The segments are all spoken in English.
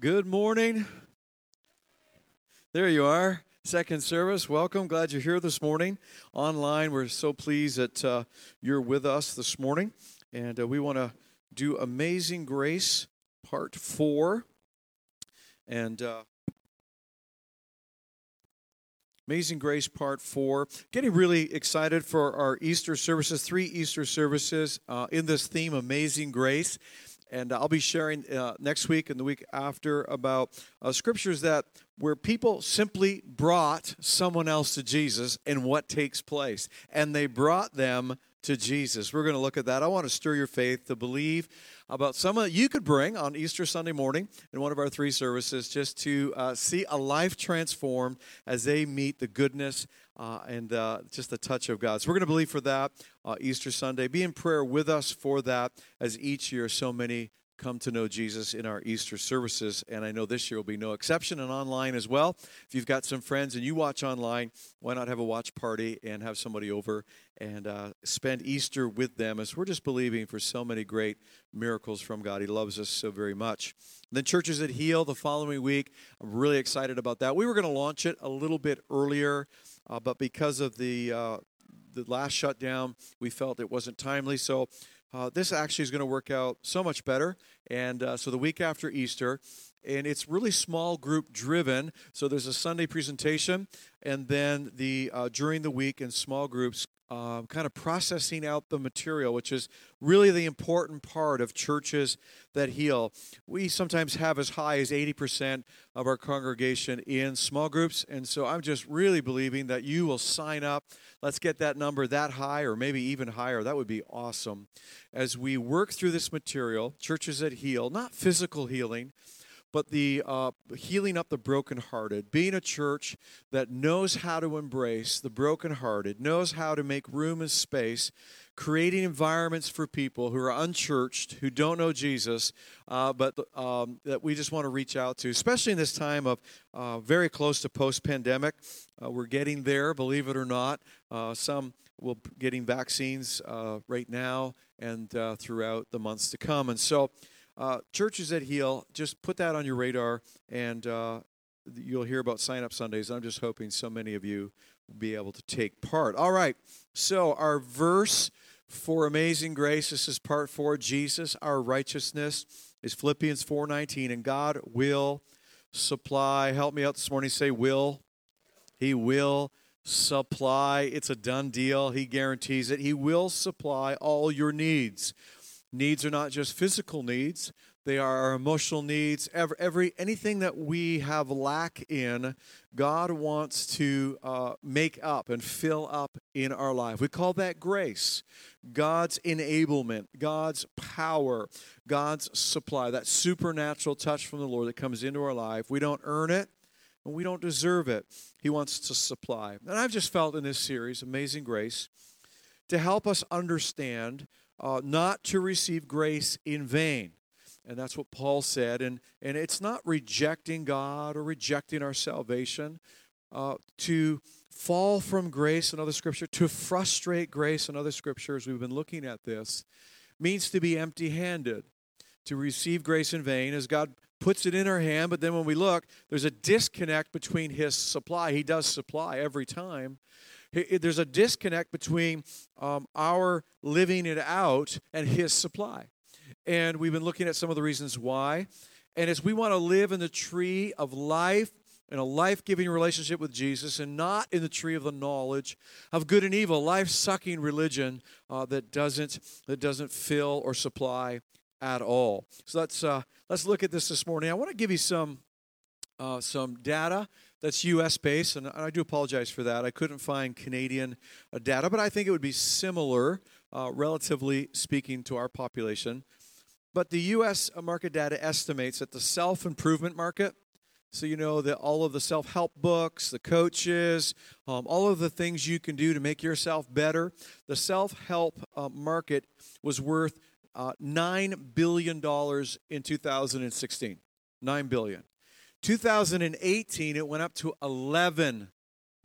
Good morning. There you are. Second service. Welcome. Glad you're here this morning. Online, we're so pleased that uh, you're with us this morning. And uh, we want to do Amazing Grace, Part 4. And uh, Amazing Grace Part 4. Getting really excited for our Easter services, three Easter services uh, in this theme, Amazing Grace. And I'll be sharing uh, next week and the week after about uh, scriptures that where people simply brought someone else to Jesus and what takes place. And they brought them to Jesus. We're going to look at that. I want to stir your faith to believe about someone that you could bring on Easter Sunday morning in one of our three services just to uh, see a life transformed as they meet the goodness uh, and uh, just the touch of God. So we're going to believe for that uh, Easter Sunday. Be in prayer with us for that as each year so many come to know Jesus in our Easter services. And I know this year will be no exception and online as well. If you've got some friends and you watch online, why not have a watch party and have somebody over and uh, spend Easter with them as we're just believing for so many great miracles from God. He loves us so very much. And then Churches that Heal the following week. I'm really excited about that. We were going to launch it a little bit earlier, uh, but because of the uh, the last shutdown, we felt it wasn't timely. So uh, this actually is going to work out so much better. And uh, so the week after Easter, and it's really small group driven. So there's a Sunday presentation, and then the uh, during the week in small groups, um, kind of processing out the material, which is really the important part of churches that heal. We sometimes have as high as 80% of our congregation in small groups, and so I'm just really believing that you will sign up. Let's get that number that high, or maybe even higher. That would be awesome. As we work through this material, churches that heal, not physical healing but the uh, healing up the brokenhearted, being a church that knows how to embrace the brokenhearted, knows how to make room and space, creating environments for people who are unchurched, who don't know Jesus, uh, but um, that we just want to reach out to, especially in this time of uh, very close to post pandemic. Uh, we're getting there, believe it or not. Uh, some will be getting vaccines uh, right now and throughout the months to come, and so. Uh, churches that heal, just put that on your radar, and uh, you'll hear about sign up Sundays. I'm just hoping so many of you will be able to take part. All right, so our verse for amazing grace this is part four jesus our righteousness is philippians 4.19 and god will supply help me out this morning say will. He will supply. It's a done deal. He guarantees it. He will supply all your needs Needs are not just physical needs, they are our emotional needs. Every, every anything that we have lack in, God wants to uh, make up and fill up in our life. We call that grace. God's enablement, God's power, God's supply, that supernatural touch from the Lord that comes into our life. We don't earn it and we don't deserve it. He wants to supply. And I've just felt in this series, Amazing Grace, to help us understand uh, not to receive grace in vain. And that's what Paul said. And, and it's not rejecting God or rejecting our salvation. Uh, to fall from grace, another scripture, to frustrate grace, another scripture, as we've been looking at this, means to be empty handed. To receive grace in vain, as God puts it in our hand, but then when we look, there's a disconnect between His supply. He does supply every time, there's a disconnect between um, our living it out and His supply. And we've been looking at some of the reasons why. And as we want to live in the tree of life, in a life giving relationship with Jesus and not in the tree of the knowledge of good and evil, life sucking religion uh, that, doesn't, that doesn't fill or supply at all. So let's, uh, let's look at this this morning. I want to give you some, uh, some data that's US based, and I do apologize for that. I couldn't find Canadian uh, data, but I think it would be similar, uh, relatively speaking, to our population. But the US market data estimates that the self improvement market, so you know that all of the self help books, the coaches, um, all of the things you can do to make yourself better, the self help uh, market was worth uh, $9 billion in 2016. $9 billion. 2018, it went up to 11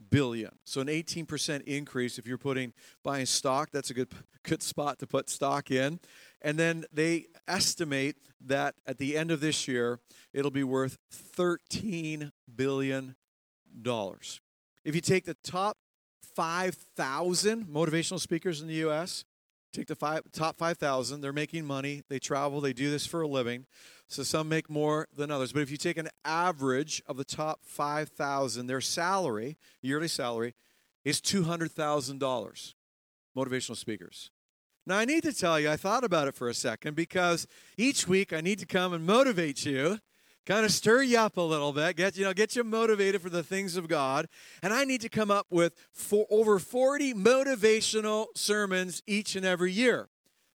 billion. So an 18% increase if you're putting buying stock, that's a good good spot to put stock in. And then they estimate that at the end of this year, it'll be worth 13 billion dollars. If you take the top 5,000 motivational speakers in the US, take the five, top 5,000, they're making money, they travel, they do this for a living. So some make more than others. But if you take an average of the top 5,000, their salary, yearly salary, is $200,000. Motivational speakers. Now, I need to tell you, I thought about it for a second because each week I need to come and motivate you, kind of stir you up a little bit, get you know, get you motivated for the things of God, and I need to come up with for over 40 motivational sermons each and every year.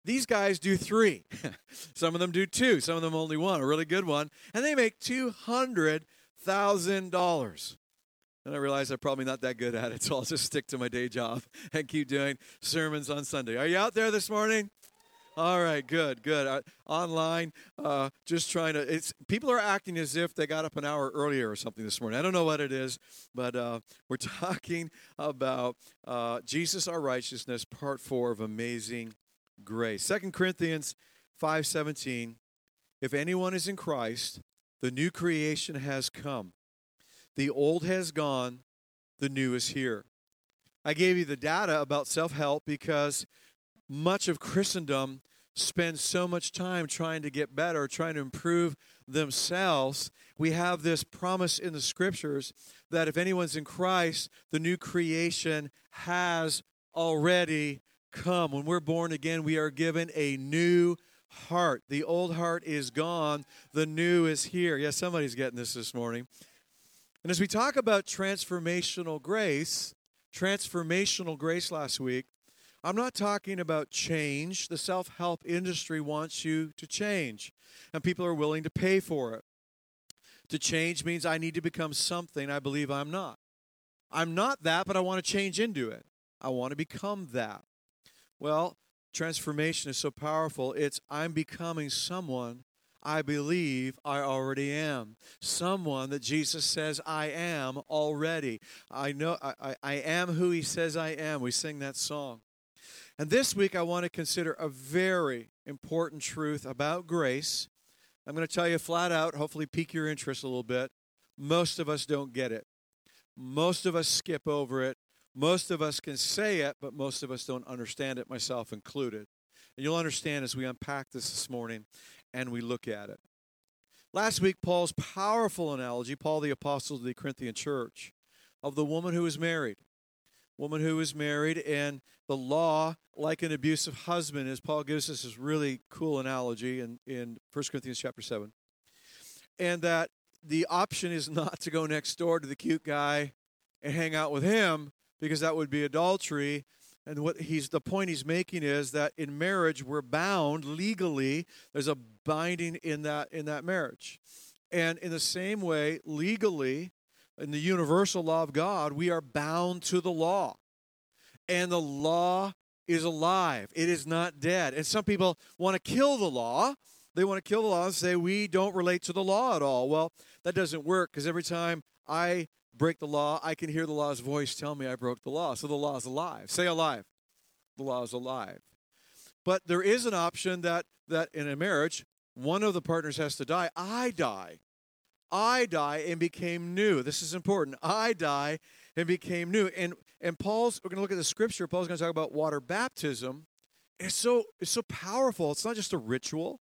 These guys do three. some of them do two. Some of them only one, a really good one. And they make $200,000. And I realize I'm probably not that good at it, so I'll just stick to my day job and keep doing sermons on Sunday. Are you out there this morning? All right, good, good. Uh, online, uh, just trying to. It's people are acting as if they got up an hour earlier or something this morning. I don't know what it is, but uh, we're talking about uh, Jesus, our righteousness, part four of Amazing grace. Second Corinthians 5:17 If anyone is in Christ, the new creation has come. The old has gone, the new is here. I gave you the data about self-help because much of Christendom spends so much time trying to get better, trying to improve themselves. We have this promise in the scriptures that if anyone's in Christ, the new creation has already come. When we're born again, we are given a new heart. The old heart is gone, the new is here. Yes, somebody's getting this this morning. And as we talk about transformational grace, transformational grace last week, I'm not talking about change. The self help industry wants you to change, and people are willing to pay for it. To change means I need to become something I believe I'm not. I'm not that, but I want to change into it. I want to become that. Well, transformation is so powerful. It's I'm becoming someone I believe I already am. Someone that Jesus says I am already. I know I, I, I, am who he says I am. We sing that song. And this week I want to consider a very important truth about grace. I'm going to tell you flat out, hopefully pique your interest a little bit. Most of us don't get it. Most of us skip over it. Most of us can say it, but most of us don't understand it, myself included. And you'll understand as we unpack this this morning and we look at it. Last week, Paul's powerful analogy, Paul the Apostle to the Corinthian church, of the woman who is married. Woman who is married, and the law, like an abusive husband, as Paul gives us this really cool analogy in, in 1 Corinthians chapter 7. And that the option is not to go next door to the cute guy and hang out with him, because that would be adultery. And what he's the point he's making is that in marriage we're bound legally. There's a binding in that in that marriage. And in the same way, legally, in the universal law of God, we are bound to the law. And the law is alive. It is not dead. And some people want to kill the law. They want to kill the law and say we don't relate to the law at all. Well, that doesn't work because every time I break the law, I can hear the law's voice tell me I broke the law. So the law is alive. Say alive. The law is alive. But there is an option that that in a marriage, one of the partners has to die. I die. I die and became new. This is important. I die and became new. And and Paul's we're going to look at the scripture. Paul's going to talk about water baptism. It's so it's so powerful. It's not just a ritual.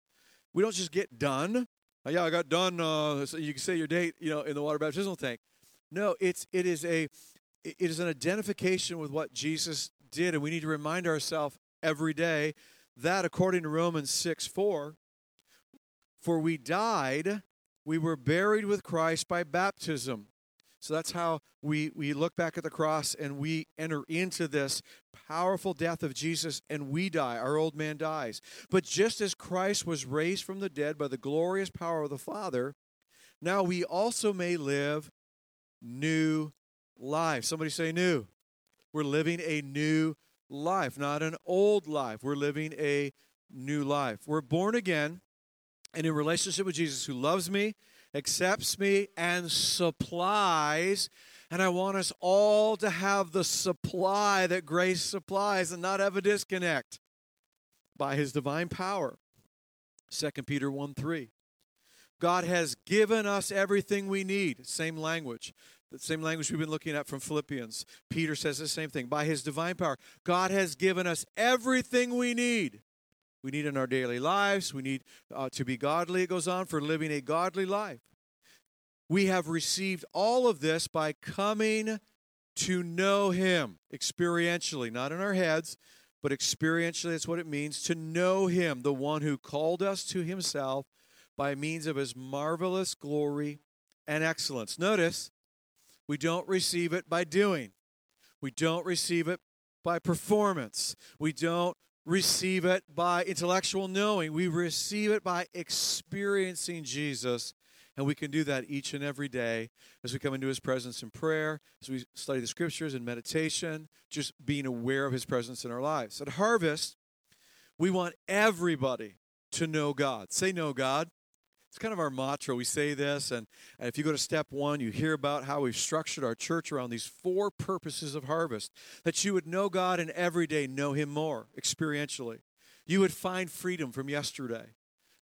We don't just get done. yeah, I got done. Uh, so you can say your date, you know, in the water baptismal tank. No, it's it is a it is an identification with what Jesus did, and we need to remind ourselves every day that according to Romans 6 4, for we died, we were buried with Christ by baptism. So that's how we, we look back at the cross and we enter into this powerful death of Jesus and we die. Our old man dies. But just as Christ was raised from the dead by the glorious power of the Father, now we also may live new life. Somebody say new. We're living a new life, not an old life. We're living a new life. We're born again and in relationship with Jesus who loves me, accepts me, and supplies And I want us all to have the supply that grace supplies and not have a disconnect by his divine power. 2 Peter 1 3. God has given us everything we need. Same language. The same language we've been looking at from Philippians. Peter says the same thing. By his divine power, God has given us everything we need. We need in our daily lives. We need uh, to be godly, it goes on, for living a godly life. We have received all of this by coming to know him experientially, not in our heads, but experientially. That's what it means to know him, the one who called us to himself by means of his marvelous glory and excellence. Notice, we don't receive it by doing, we don't receive it by performance, we don't receive it by intellectual knowing, we receive it by experiencing Jesus. And we can do that each and every day as we come into His presence in prayer, as we study the scriptures and meditation, just being aware of His presence in our lives. At Harvest, we want everybody to know God. Say, know God. It's kind of our mantra. We say this, and, and if you go to step one, you hear about how we've structured our church around these four purposes of harvest that you would know God and every day know Him more experientially. You would find freedom from yesterday.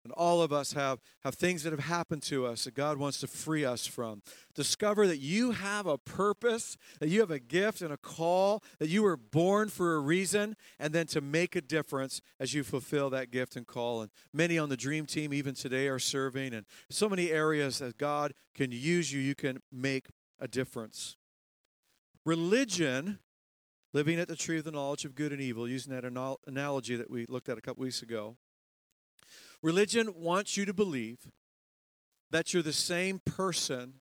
And all of us have, have things that have happened to us that God wants to free us from. Discover that you have a purpose, that you have a gift and a call, that you were born for a reason, and then to make a difference as you fulfill that gift and call. And many on the dream team, even today, are serving, and so many areas that God can use you, you can make a difference. Religion, living at the tree of the knowledge of good and evil, using that analogy that we looked at a couple weeks ago Religion wants you to believe that you're the same person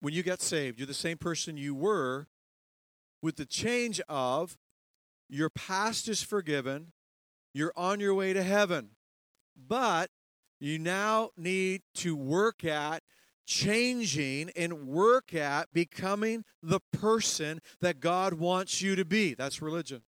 when you got saved. You're the same person you were with the change of your past is forgiven, you're on your way to heaven. But you now need to work at changing and work at becoming the person that God wants you to be. That's religion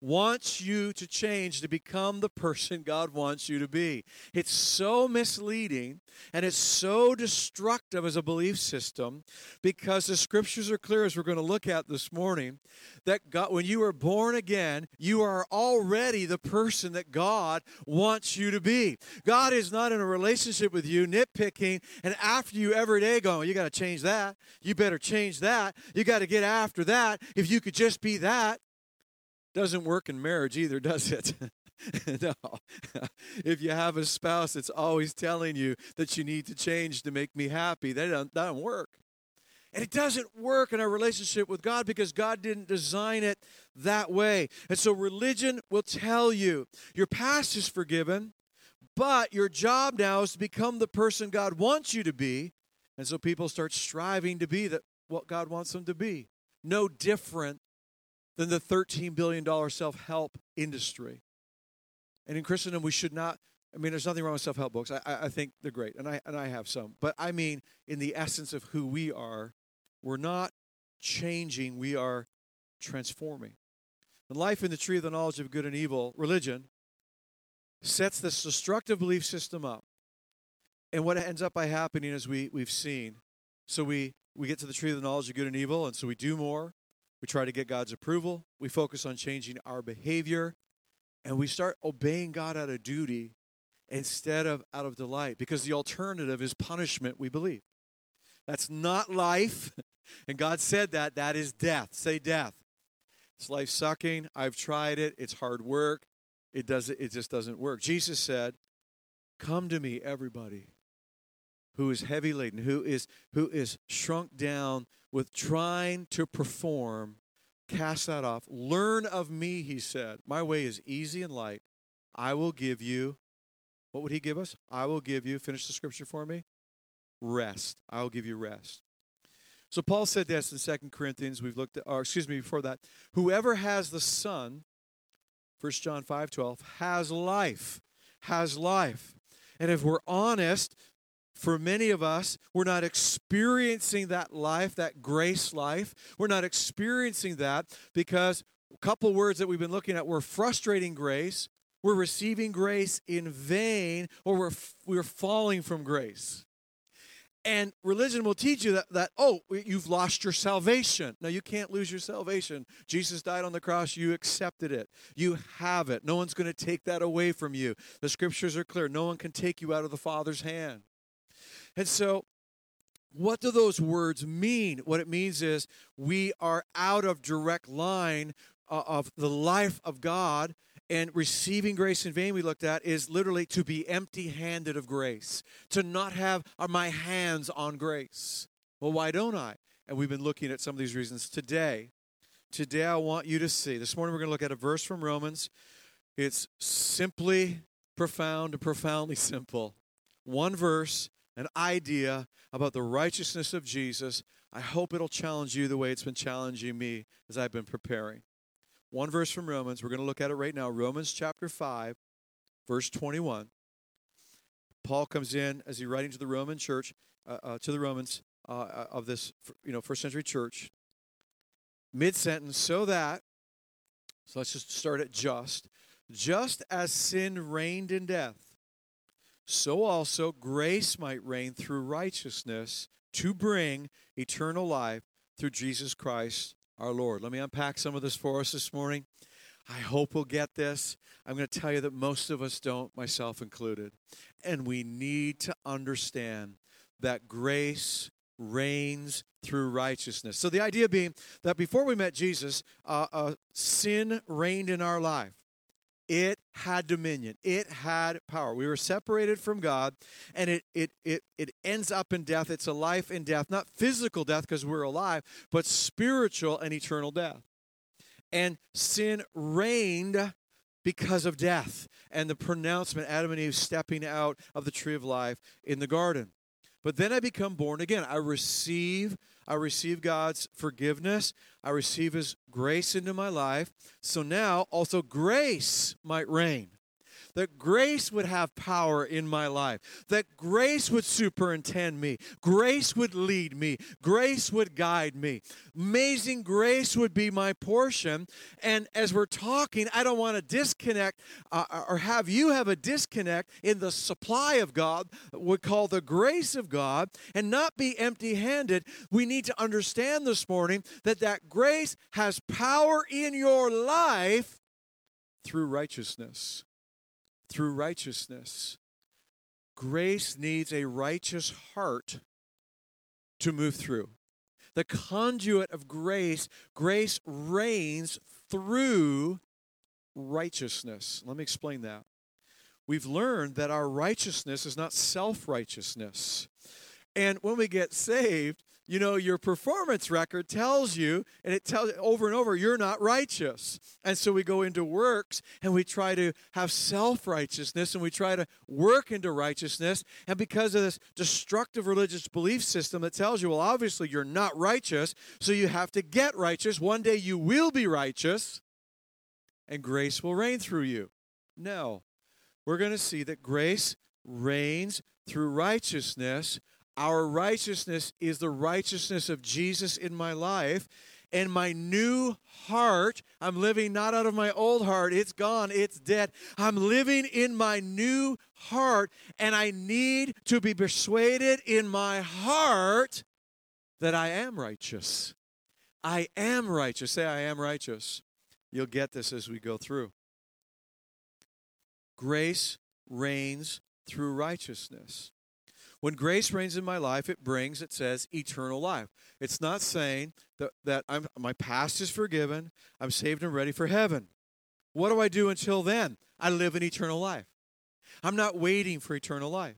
wants you to change to become the person God wants you to be. It's so misleading and it's so destructive as a belief system because the scriptures are clear, as we're going to look at this morning, that God, when you are born again, you are already the person that God wants you to be. God is not in a relationship with you, nitpicking, and after you every day going, you got to change that. You better change that. You got to get after that. If you could just be that. Doesn't work in marriage either, does it? no. if you have a spouse that's always telling you that you need to change to make me happy, that doesn't, that doesn't work. And it doesn't work in our relationship with God because God didn't design it that way. And so religion will tell you your past is forgiven, but your job now is to become the person God wants you to be. And so people start striving to be that what God wants them to be. No different than the $13 billion self help industry. And in Christendom, we should not. I mean, there's nothing wrong with self help books. I, I think they're great, and I, and I have some. But I mean, in the essence of who we are, we're not changing, we are transforming. And life in the tree of the knowledge of good and evil, religion, sets this destructive belief system up. And what ends up by happening is we, we've seen. So we, we get to the tree of the knowledge of good and evil, and so we do more, we try to get God's approval. We focus on changing our behavior. And we start obeying God out of duty instead of out of delight because the alternative is punishment, we believe. That's not life. And God said that. That is death. Say death. It's life sucking. I've tried it. It's hard work. It does it just doesn't work. Jesus said, Come to me, everybody who is heavy laden, who is who is shrunk down with trying to perform, cast that off. Learn of me, he said. My way is easy and light. I will give you what would he give us? I will give you, finish the scripture for me. Rest. I will give you rest. So Paul said this in Second Corinthians. We've looked at, or excuse me, before that. Whoever has the Son, 1 John 5 12, has life. Has life. And if we're honest, for many of us, we're not experiencing that life, that grace life. We're not experiencing that because a couple words that we've been looking at we're frustrating grace, we're receiving grace in vain, or we're, we're falling from grace. And religion will teach you that, that, oh, you've lost your salvation. No, you can't lose your salvation. Jesus died on the cross. You accepted it. You have it. No one's going to take that away from you. The scriptures are clear. No one can take you out of the Father's hand. And so, what do those words mean? What it means is we are out of direct line uh, of the life of God and receiving grace in vain, we looked at, is literally to be empty handed of grace, to not have my hands on grace. Well, why don't I? And we've been looking at some of these reasons today. Today, I want you to see. This morning, we're going to look at a verse from Romans. It's simply profound and profoundly simple. One verse, an idea about the righteousness of Jesus. I hope it'll challenge you the way it's been challenging me as I've been preparing. One verse from Romans. We're going to look at it right now. Romans chapter 5, verse 21. Paul comes in as he's writing to the Roman church, uh, uh, to the Romans uh, uh of this, you know, first century church. Mid sentence, so that, so let's just start at just, just as sin reigned in death, so also grace might reign through righteousness to bring eternal life through Jesus Christ our Lord. Let me unpack some of this for us this morning. I hope we'll get this. I'm going to tell you that most of us don't, myself included. And we need to understand that grace reigns through righteousness. So the idea being that before we met Jesus, uh, uh, sin reigned in our life. It had dominion. It had power. We were separated from God, and it it it it ends up in death. It's a life in death, not physical death because we're alive, but spiritual and eternal death. And sin reigned because of death and the pronouncement Adam and Eve stepping out of the tree of life in the garden. But then I become born again. I receive I receive God's forgiveness. I receive His grace into my life. So now also grace might reign that grace would have power in my life, that grace would superintend me, grace would lead me, grace would guide me. Amazing grace would be my portion. And as we're talking, I don't want to disconnect uh, or have you have a disconnect in the supply of God, we call the grace of God, and not be empty handed. We need to understand this morning that that grace has power in your life through righteousness through righteousness. Grace needs a righteous heart to move through. The conduit of grace, grace reigns through righteousness. Let me explain that. We've learned that our righteousness is not self righteousness. And when we get saved, you know, your performance record tells you, and it tells over and over, you're not righteous. And so we go into works and we try to have self righteousness and we try to work into righteousness. And because of this destructive religious belief system that tells you, well, obviously you're not righteous, so you have to get righteous. One day you will be righteous and grace will reign through you. No. We're going to see that grace reigns through righteousness our righteousness is the righteousness of Jesus in my life. And my new heart, I'm living not out of my old heart. It's gone, it's dead. I'm living in my new heart, and I need to be persuaded in my heart that I am righteous. I am righteous. Say, I am righteous. You'll get this as we go through. Grace reigns through righteousness. When grace reigns in my life, it brings, it says, eternal life. It's not saying that, that I'm, my past is forgiven, I'm saved and ready for heaven. What do I do until then? I live an eternal life. I'm not waiting for eternal life.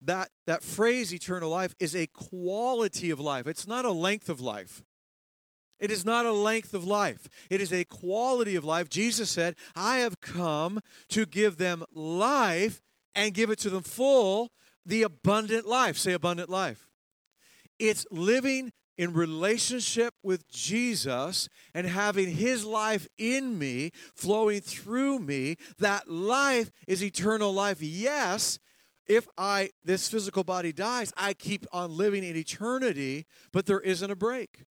That, that phrase, eternal life, is a quality of life, it's not a length of life. It is not a length of life. It is a quality of life. Jesus said, I have come to give them life and give it to them full the abundant life. Say abundant life. It's living in relationship with Jesus and having his life in me, flowing through me. That life is eternal life. Yes, if I this physical body dies, I keep on living in eternity, but there isn't a break.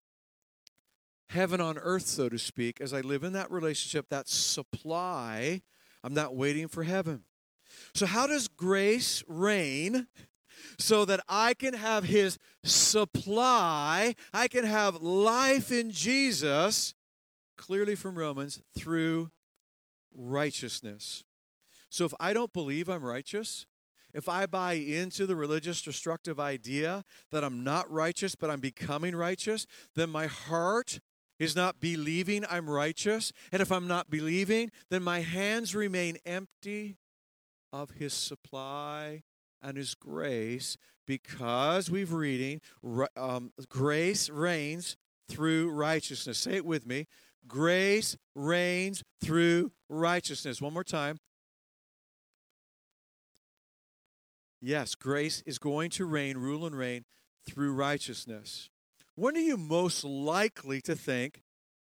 Heaven on earth, so to speak, as I live in that relationship, that supply, I'm not waiting for heaven. So, how does grace reign so that I can have his supply, I can have life in Jesus, clearly from Romans, through righteousness. So if I don't believe I'm righteous, if I buy into the religious destructive idea that I'm not righteous, but I'm becoming righteous, then my heart is not believing I'm righteous. And if I'm not believing, then my hands remain empty of his supply and his grace because we've reading um, grace reigns through righteousness. Say it with me. Grace reigns through righteousness. One more time. Yes, grace is going to reign, rule and reign through righteousness. When are you most likely to think,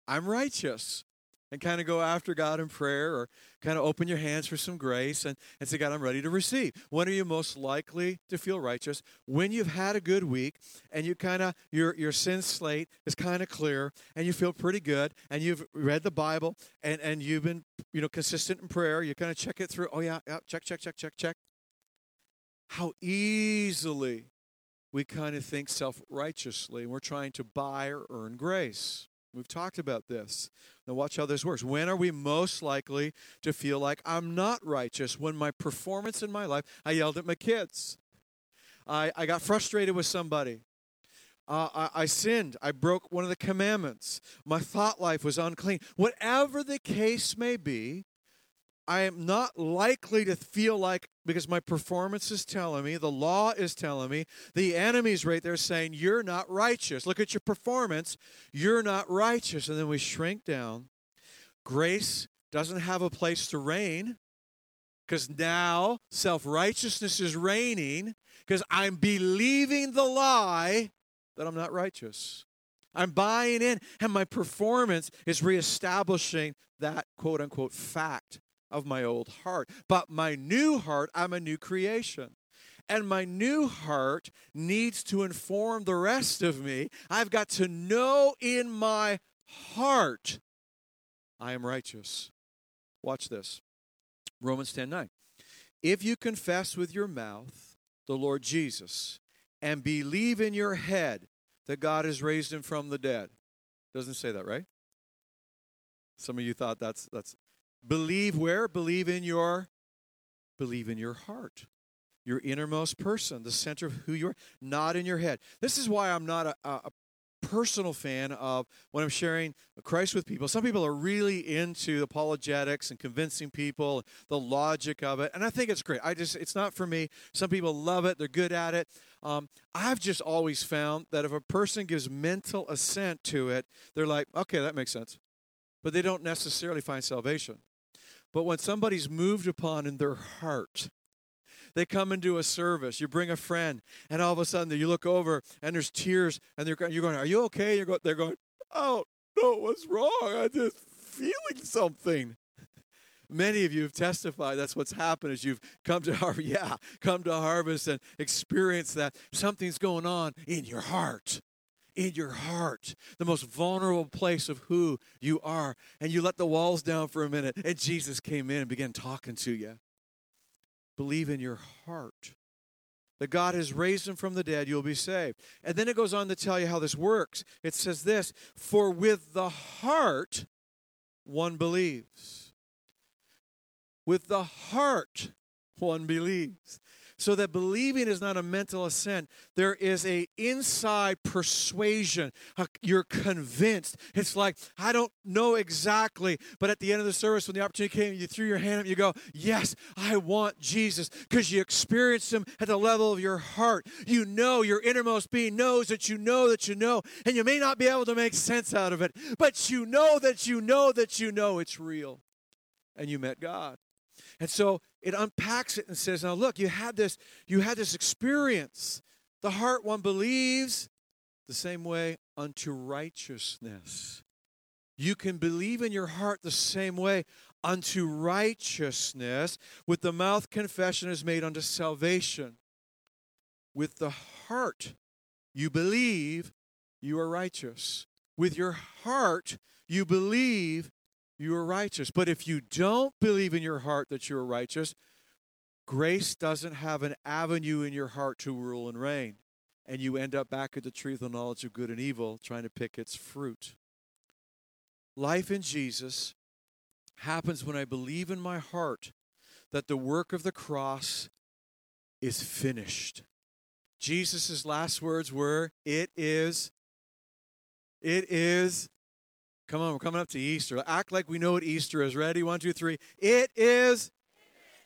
I'm righteous? And kind of go after God in prayer or kind of open your hands for some grace and, and say, God, I'm ready to receive. When are you most likely to feel righteous? When you've had a good week and you kind of, your, your sin slate is kind of clear and you feel pretty good and you've read the Bible and, and you've been, you know, consistent in prayer. You kind of check it through. Oh, yeah, yeah, check, check, check, check, check how easily we kind of think self righteously. We're trying to buy or earn grace. We've talked about this. Now, watch how this works. When are we most likely to feel like I'm not righteous? When my performance in my life, I yelled at my kids, I, I got frustrated with somebody. Uh, I, I sinned. I broke one of the commandments. My thought life was unclean. Whatever the case may be, I am not likely to feel like, because my performance is telling me, the law is telling me, the enemy's right there saying, You're not righteous. Look at your performance. You're not righteous. And then we shrink down. Grace doesn't have a place to reign because now self righteousness is reigning because I'm believing the lie that I'm not righteous. I'm buying in, and my performance is reestablishing that quote unquote fact of my old heart. But my new heart, I'm a new creation. And my new heart needs to inform the rest of me. I've got to know in my heart I am righteous. Watch this. Romans 10 9. If you confess with your mouth the Lord Jesus and believe in your head that God has raised him from the dead. Doesn't say that, right? Some of you thought that's that's Believe where? Believe in your believe in your heart. Your innermost person, the center of who you are, not in your head. This is why I'm not a, a personal fan of when I'm sharing Christ with people. Some people are really into apologetics and convincing people, the logic of it, and I think it's great. I just it's not for me. Some people love it; they're good at it. Um, I've just always found that if a person gives mental assent to it, they're like, okay, that makes sense, but they don't necessarily find salvation. But when somebody's moved upon in their heart, they come into a service, you bring a friend, and all of a sudden you look over and there's tears, and they're you're going, Are you okay? You're going, they're going, Oh, no, what's wrong? I'm just feeling something. Many of you have testified that's what's happened as you've come to harvest, yeah, come to harvest and experience that something's going on in your heart in your heart, the most vulnerable place of who you are. And you let the walls down for a minute, and Jesus came in and began talking to you. Believe in your heart that God has raised him from the dead, you'll be saved. And then it goes on to tell you how this works. It says this For with the heart one believes. With the heart one believes so that believing is not a mental assent. There is a inside persuasion. You're convinced. It's like i don't know exactly but at the end of the service when the opportunity came you threw your hand up you go yes i want jesus because you experienced him at the level of your heart. You know your innermost being knows that you know that you know and you may not be able to make sense out of it but you know that you know that you know it's real and you met god and so it unpacks it and says, now look, you had this, you had this experience. The heart one believes the same way unto righteousness. You can believe in your heart the same way unto righteousness. With the mouth, confession is made unto salvation. With the heart, you believe you are righteous. With your heart, you believe you are righteous. But if you don't believe in your heart that you are righteous, grace doesn't have an avenue in your heart to rule and reign. And you end up back at the tree of knowledge of good and evil, trying to pick its fruit. Life in Jesus happens when I believe in my heart that the work of the cross is finished. Jesus' last words were, It is, it is. Come on, we're coming up to Easter. Act like we know what Easter is. Ready? One, two, three. It is.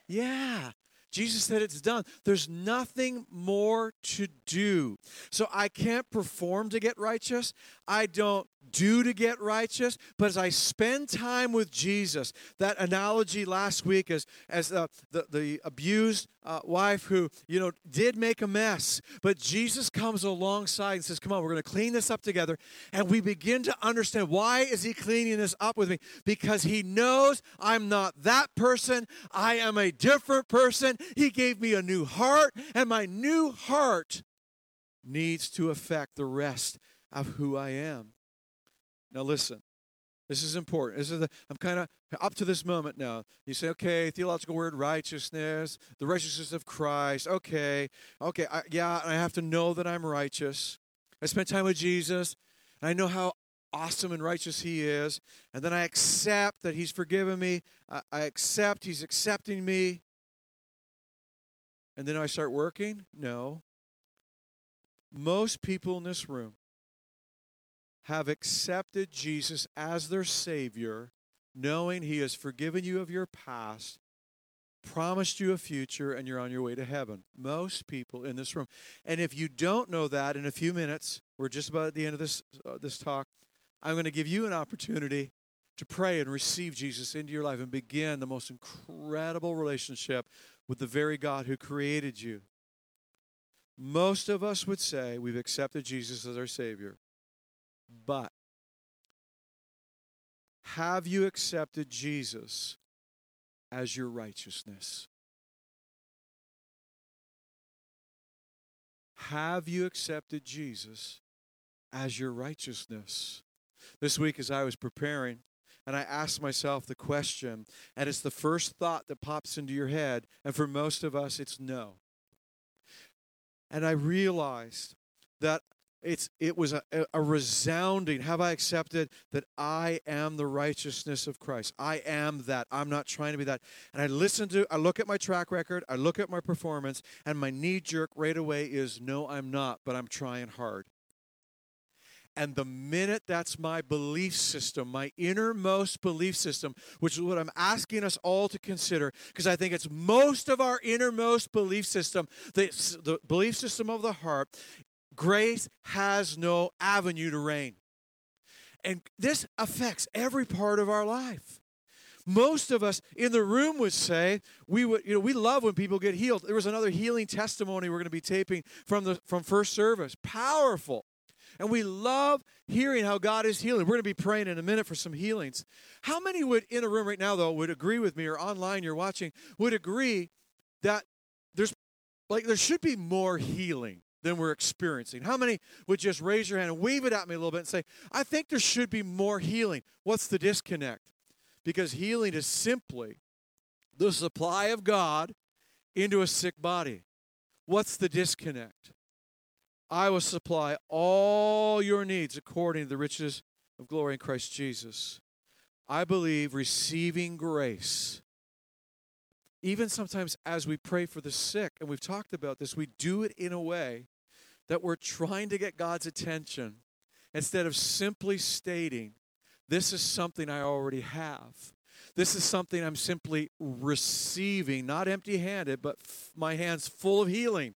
Yeah. Jesus said it's done. There's nothing more to do. So I can't perform to get righteous. I don't do to get righteous, but as I spend time with Jesus, that analogy last week as as uh, the the abused uh, wife who you know did make a mess, but Jesus comes alongside and says, "Come on, we're going to clean this up together," and we begin to understand why is He cleaning this up with me? Because He knows I'm not that person. I am a different person. He gave me a new heart, and my new heart needs to affect the rest of who I am. Now, listen. This is important. This is the, I'm kind of up to this moment now. You say, okay, theological word, righteousness, the righteousness of Christ. Okay, okay, I, yeah, I have to know that I'm righteous. I spent time with Jesus, and I know how awesome and righteous He is. And then I accept that He's forgiven me. I, I accept He's accepting me. And then I start working? No. Most people in this room have accepted Jesus as their Savior, knowing He has forgiven you of your past, promised you a future, and you're on your way to heaven. Most people in this room. And if you don't know that, in a few minutes, we're just about at the end of this, uh, this talk, I'm going to give you an opportunity to pray and receive Jesus into your life and begin the most incredible relationship with the very God who created you. Most of us would say we've accepted Jesus as our Savior. But have you accepted Jesus as your righteousness? Have you accepted Jesus as your righteousness? This week, as I was preparing, and I asked myself the question, and it's the first thought that pops into your head, and for most of us, it's no. And I realized that it's it was a, a resounding have i accepted that i am the righteousness of christ? I am that. I'm not trying to be that. And i listen to i look at my track record i look at my performance and my knee jerk right away is no i'm not but i'm trying hard. And the minute that's my belief system, my innermost belief system, which is what I'm asking us all to consider, because I think it's most of our innermost belief system, the, the belief system of the heart, grace has no avenue to reign. And this affects every part of our life. Most of us in the room would say we would, you know, we love when people get healed. There was another healing testimony we're going to be taping from the from first service. Powerful. And we love hearing how God is healing. We're going to be praying in a minute for some healings. How many would in a room right now though would agree with me or online you're watching would agree that there's like there should be more healing than we're experiencing. How many would just raise your hand and wave it at me a little bit and say, I think there should be more healing? What's the disconnect? Because healing is simply the supply of God into a sick body. What's the disconnect? I will supply all your needs according to the riches of glory in Christ Jesus. I believe receiving grace even sometimes as we pray for the sick, and we've talked about this, we do it in a way that we're trying to get God's attention instead of simply stating, This is something I already have. This is something I'm simply receiving, not empty handed, but f- my hands full of healing,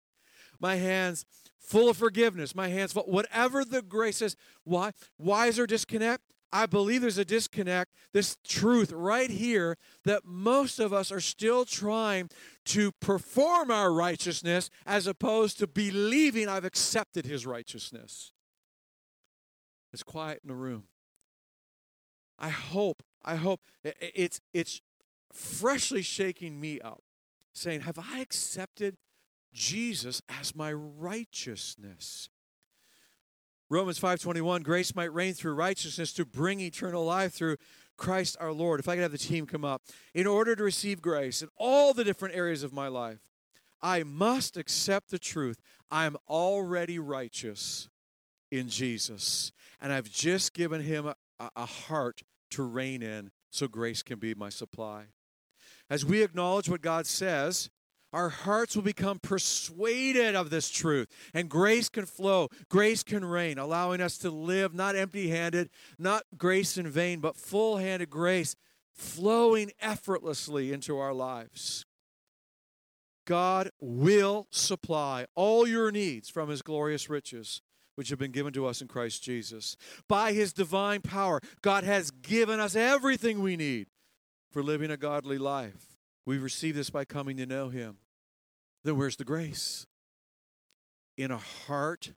my hands full of forgiveness, my hands full, whatever the grace is. Why? Why is there disconnect? I believe there's a disconnect, this truth right here that most of us are still trying to perform our righteousness as opposed to believing I've accepted his righteousness. It's quiet in the room. I hope, I hope it's it's freshly shaking me up, saying, Have I accepted Jesus as my righteousness? Romans 5:21 grace might reign through righteousness to bring eternal life through Christ our Lord, if I could have the team come up, in order to receive grace in all the different areas of my life, I must accept the truth. I'm already righteous in Jesus. And I've just given him a, a heart to reign in so grace can be my supply. As we acknowledge what God says, our hearts will become persuaded of this truth, and grace can flow, grace can reign, allowing us to live not empty handed, not grace in vain, but full handed grace flowing effortlessly into our lives. God will supply all your needs from his glorious riches, which have been given to us in Christ Jesus. By his divine power, God has given us everything we need for living a godly life. We receive this by coming to know him. Then where's the grace? In a heart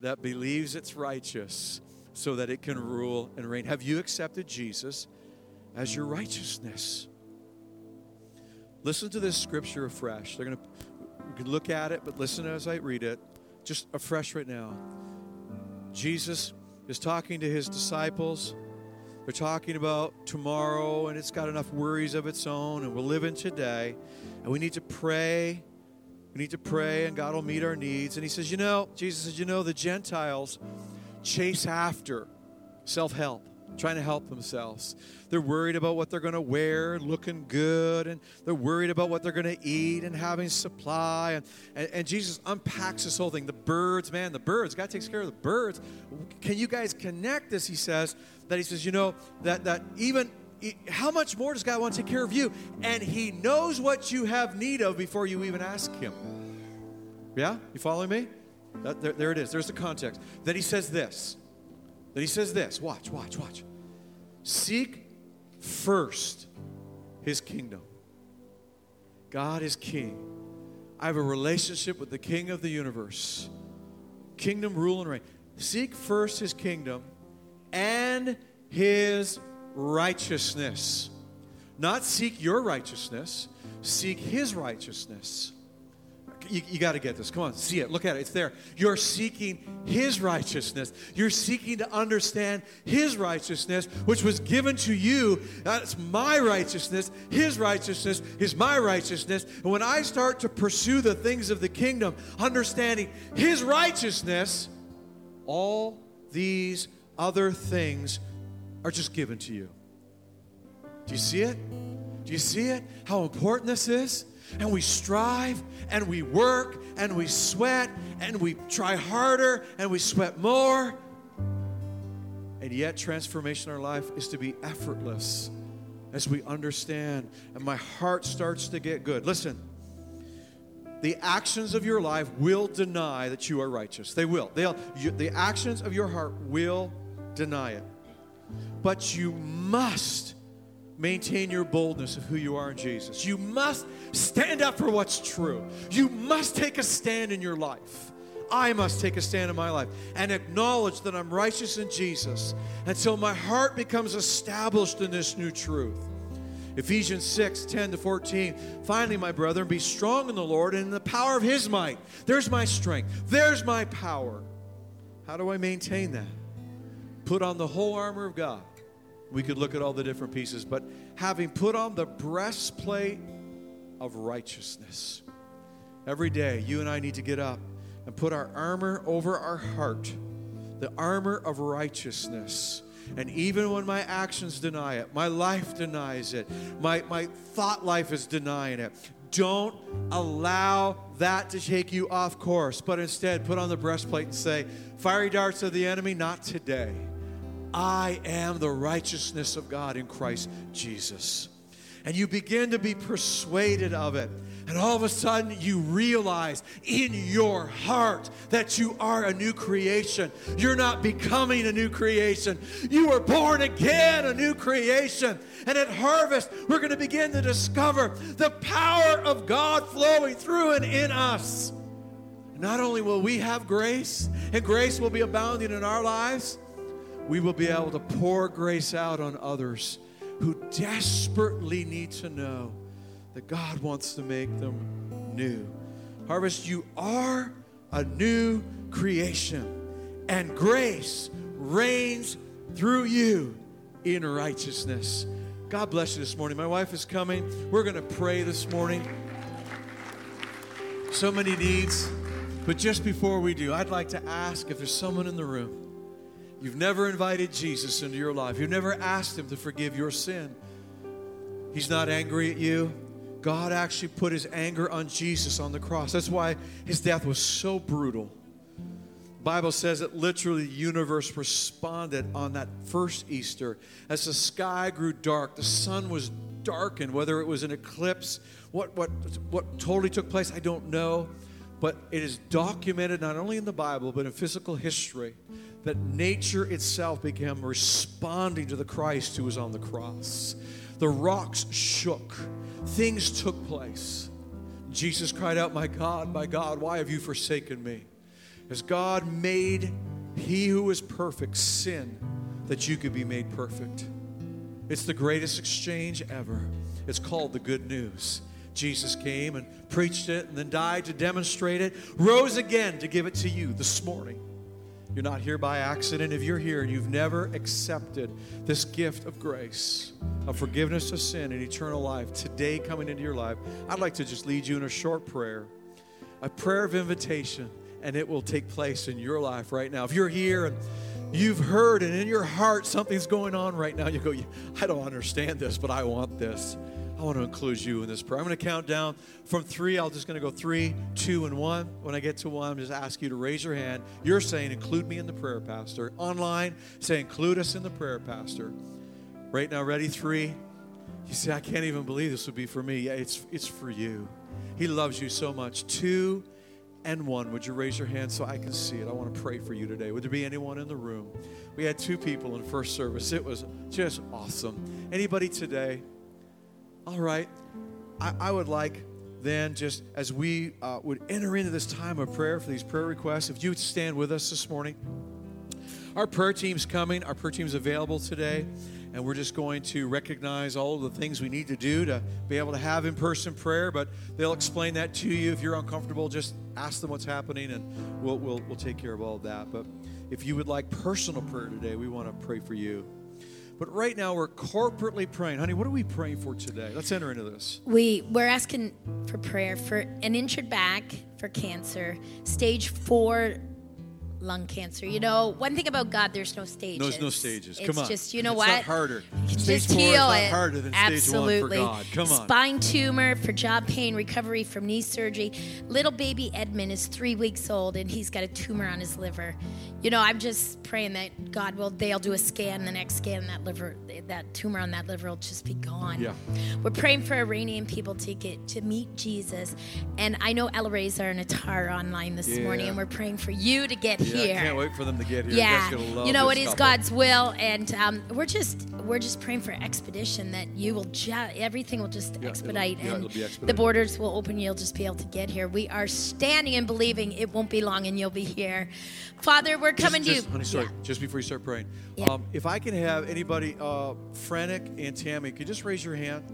that believes it's righteous so that it can rule and reign. Have you accepted Jesus as your righteousness? Listen to this scripture afresh. They're going to we can look at it, but listen as I read it, just afresh right now. Jesus is talking to his disciples. They're talking about tomorrow, and it's got enough worries of its own, and we're living today, and we need to pray we need to pray and God will meet our needs. And he says, You know, Jesus says, You know, the Gentiles chase after self help, trying to help themselves. They're worried about what they're going to wear, looking good, and they're worried about what they're going to eat and having supply. And, and, and Jesus unpacks this whole thing. The birds, man, the birds, God takes care of the birds. Can you guys connect this? He says, that he says, You know, that, that even how much more does God want to take care of you? And He knows what you have need of before you even ask Him. Yeah? You following me? That, there, there it is. There's the context. Then He says this. Then He says this. Watch, watch, watch. Seek first His kingdom. God is King. I have a relationship with the King of the universe. Kingdom, rule, and reign. Seek first His kingdom and His righteousness. Not seek your righteousness, seek his righteousness. You, you got to get this. Come on, see it. Look at it. It's there. You're seeking His righteousness. You're seeking to understand His righteousness, which was given to you. That's my righteousness. His righteousness is my righteousness. And when I start to pursue the things of the kingdom, understanding His righteousness, all these other things are just given to you. Do you see it? Do you see it? How important this is? And we strive and we work and we sweat and we try harder and we sweat more. And yet, transformation in our life is to be effortless as we understand and my heart starts to get good. Listen, the actions of your life will deny that you are righteous. They will. They'll, you, the actions of your heart will deny it. But you must maintain your boldness of who you are in Jesus. You must stand up for what's true. You must take a stand in your life. I must take a stand in my life and acknowledge that I'm righteous in Jesus until my heart becomes established in this new truth. Ephesians 6 10 to 14. Finally, my brethren, be strong in the Lord and in the power of his might. There's my strength, there's my power. How do I maintain that? Put on the whole armor of God. We could look at all the different pieces, but having put on the breastplate of righteousness. Every day, you and I need to get up and put our armor over our heart, the armor of righteousness. And even when my actions deny it, my life denies it, my, my thought life is denying it, don't allow that to take you off course, but instead put on the breastplate and say, Fiery darts of the enemy, not today. I am the righteousness of God in Christ Jesus. And you begin to be persuaded of it. And all of a sudden, you realize in your heart that you are a new creation. You're not becoming a new creation. You were born again, a new creation. And at harvest, we're going to begin to discover the power of God flowing through and in us. Not only will we have grace, and grace will be abounding in our lives, we will be able to pour grace out on others who desperately need to know that God wants to make them new. Harvest, you are a new creation, and grace reigns through you in righteousness. God bless you this morning. My wife is coming. We're going to pray this morning. So many needs. But just before we do, I'd like to ask if there's someone in the room. You've never invited Jesus into your life. You've never asked him to forgive your sin. He's not angry at you. God actually put his anger on Jesus on the cross. That's why his death was so brutal. The Bible says that literally the universe responded on that first Easter as the sky grew dark, the sun was darkened, whether it was an eclipse, what what what totally took place, I don't know. But it is documented not only in the Bible, but in physical history that nature itself began responding to the Christ who was on the cross. The rocks shook, things took place. Jesus cried out, My God, my God, why have you forsaken me? As God made he who is perfect sin that you could be made perfect. It's the greatest exchange ever. It's called the good news. Jesus came and preached it and then died to demonstrate it, rose again to give it to you this morning. You're not here by accident. If you're here and you've never accepted this gift of grace, of forgiveness of sin and eternal life, today coming into your life, I'd like to just lead you in a short prayer, a prayer of invitation, and it will take place in your life right now. If you're here and you've heard and in your heart something's going on right now, you go, I don't understand this, but I want this. I want to include you in this prayer. I'm going to count down from three. I'm just going to go three, two, and one. When I get to one, I'm just ask you to raise your hand. You're saying, include me in the prayer, Pastor. Online, say, include us in the prayer, Pastor. Right now, ready? Three. You say, I can't even believe this would be for me. Yeah, it's, it's for you. He loves you so much. Two and one. Would you raise your hand so I can see it? I want to pray for you today. Would there be anyone in the room? We had two people in first service. It was just awesome. Anybody today? All right. I, I would like then, just as we uh, would enter into this time of prayer for these prayer requests, if you would stand with us this morning. Our prayer team's coming, our prayer team's available today, and we're just going to recognize all of the things we need to do to be able to have in person prayer. But they'll explain that to you. If you're uncomfortable, just ask them what's happening, and we'll, we'll, we'll take care of all of that. But if you would like personal prayer today, we want to pray for you. But right now we're corporately praying. Honey, what are we praying for today? Let's enter into this. We we're asking for prayer for an injured back for cancer, stage 4 lung cancer. You know, one thing about God, there's no stages. There's no stages. It's Come on. just, you know it's what? Not harder. Stage just four heal is it. harder than Absolutely. stage one for God. Come on. Spine tumor for job pain, recovery from knee surgery. Little baby Edmund is three weeks old and he's got a tumor on his liver. You know, I'm just praying that God will. They'll do a scan. The next scan, that liver, that tumor on that liver will just be gone. Yeah. We're praying for Iranian people to get to meet Jesus, and I know Alireza and Atar online this Yeah. morning, and we're praying for you to get Yeah, here. I can't wait for them to get here. Yeah, You guys are gonna love you know it is. God's will, and um, we're just we're just praying for expedition that you will ju- everything will just Yeah, it'll- expedite, yeah, and it'll the borders will open. You'll just be able to get here. We are standing and believing it won't be long, and you'll be here. Father, we're coming just, to just, you. Honey, sorry, just before you start praying. Um, if I can have anybody, uh, and Tammy, could you just raise your hand?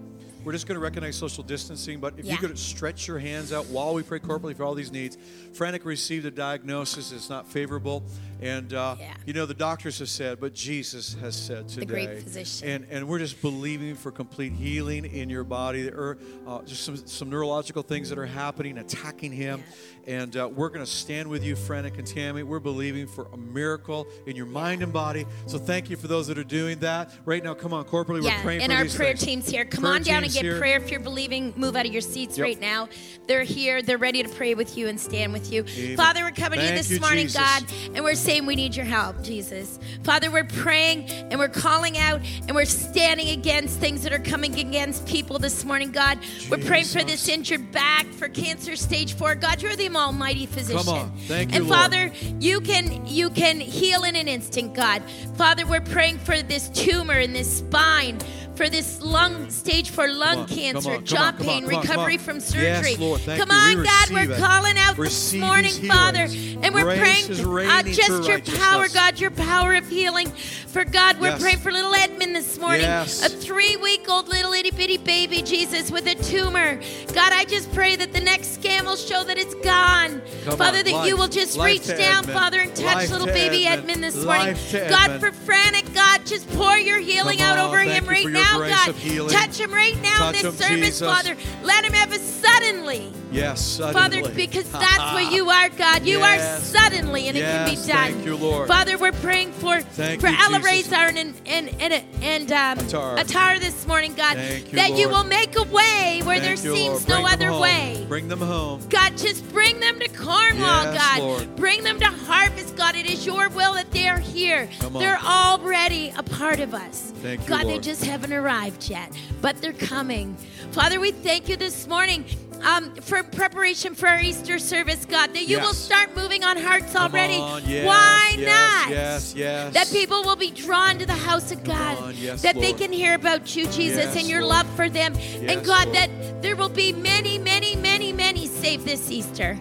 We're just going to recognize social distancing, but if you could stretch your hands out while we pray corporately for all these needs. Frantic received a diagnosis that's not favorable, and uh, Yeah. you know the doctors have said, but Jesus has said today. The great physician. And and we're just believing for complete healing in your body. There are uh, just some some neurological things that are happening, attacking him, and uh, we're going to stand with you, Frantic and Tammy. We're believing for a miracle in your mind and body. So thank you for those that are doing that right now. Come on, corporately, we're praying and for our prayer things. team's here. Come Prayer on down and get here. prayer if you're believing. Move out of your seats Yep. right now. They're here. They're ready to pray with you and stand with you. Amen. Father, we're coming to you this you, morning, Jesus. God, and we're saying we need your help, Jesus. Father, we're praying and we're calling out and we're standing against things that are coming against people this morning, God. We're praying for this Jesus. injured back for cancer stage four. God, you're the almighty physician. on. Thank you, And Lord. Father, you can you can heal in an instant, God. Father, we're praying for this tumor in this spine, for this lung stage for lung on, cancer, on, come on, pain, on, come on, come recovery from Yes, surgery. Lord, thank come on, We God, we're it. calling out Receive this morning, Father, and we're Grace praying uh, just your power. God, your power of healing. For God, we're Yes. praying for little Edmund this morning, Yes. a three-week-old little itty bitty baby, Jesus, with a tumor. God, I just pray that the next scan will show that it's gone. Come Father, that life. you will just reach down, Edmund. Father, and touch Life little to baby Edmund. Edmund this morning. Life to God, Edmund. for Frantic, God, just pour your healing out over him right your now, God. Touch him right now Touch in this service, Jesus. Father. Let him have a suddenly. Yes, Father, because that's what you are, God. You Yes. are suddenly, and it can be done. thank you, Lord. Father, we're praying for Thank for you, Ella. Razor and and and and um, Atara. Atara this morning, God. Thank you, that you will make a way where Thank there seems no other home. way. Bring them home. God, just bring them to Cornwall, Yes, God. Lord. Bring them to Harvest, God. It is your will that they are here. Come on. They're already a part of us. Thank you, God, they just haven't arrived yet, but they're coming. Father, we thank you this morning um, for preparation for our Easter service, God, that you will start moving on hearts already. on, yes, Why yes, not? yes, yes. That people will be drawn to the house of God. on, yes, that they can hear about you, Jesus, Yes, and your Lord. love for them. and God, Lord. that there will be many, many, many, many saved this Easter.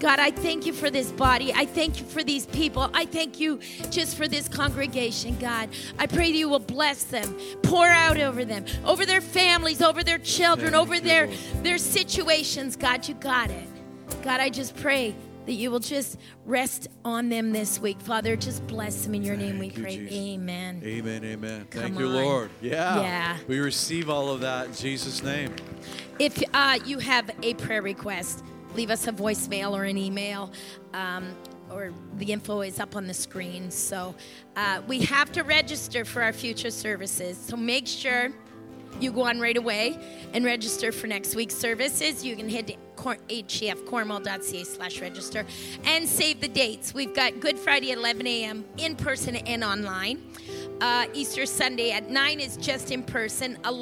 God, I thank you for this body. I thank you for these people. I thank you just for this congregation, God. I pray that you will bless them, pour out over them, over their families, over their children, Thank over you, their their situations. God, you got it. God, I just pray that you will just rest on them this week. Father, just bless them in your name we you, pray. Jesus. Amen. Amen, amen. Come Thank you, on. Lord. Yeah. Yeah. We receive all of that in Jesus' name. If uh, you have a prayer request, leave us a voicemail or an email. Um, or the info is up on the screen. So uh, we have to register for our future services. So make sure you go on right away and register for next week's services. You can head to cor- hefcornwall.ca slash register and save the dates. We've got Good Friday at 11 a.m. in person and online. Uh, Easter Sunday at 9 is just in person. Uh,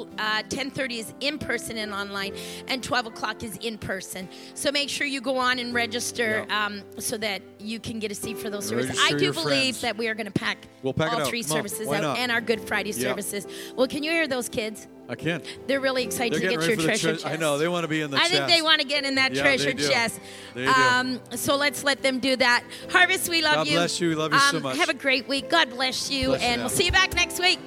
10.30 is in person and online. And 12 o'clock is in person. So make sure you go on and register Yeah. um, so that you can get a seat for those services. Register I do believe friends. that we are going to pack, We'll pack all three services out not? and our Good Friday Yeah. services. Well, can you hear those kids? I can't. They're really excited They're to get your treasure tre- chest. I know. They want to be in the I chest. think they want to get in that Yeah, treasure chest. They do. Um, so let's let them do that. Harvest, we love God you. bless you. We love you so Um, much. Have a great week. God bless you. Bless and now. we'll see you back next week.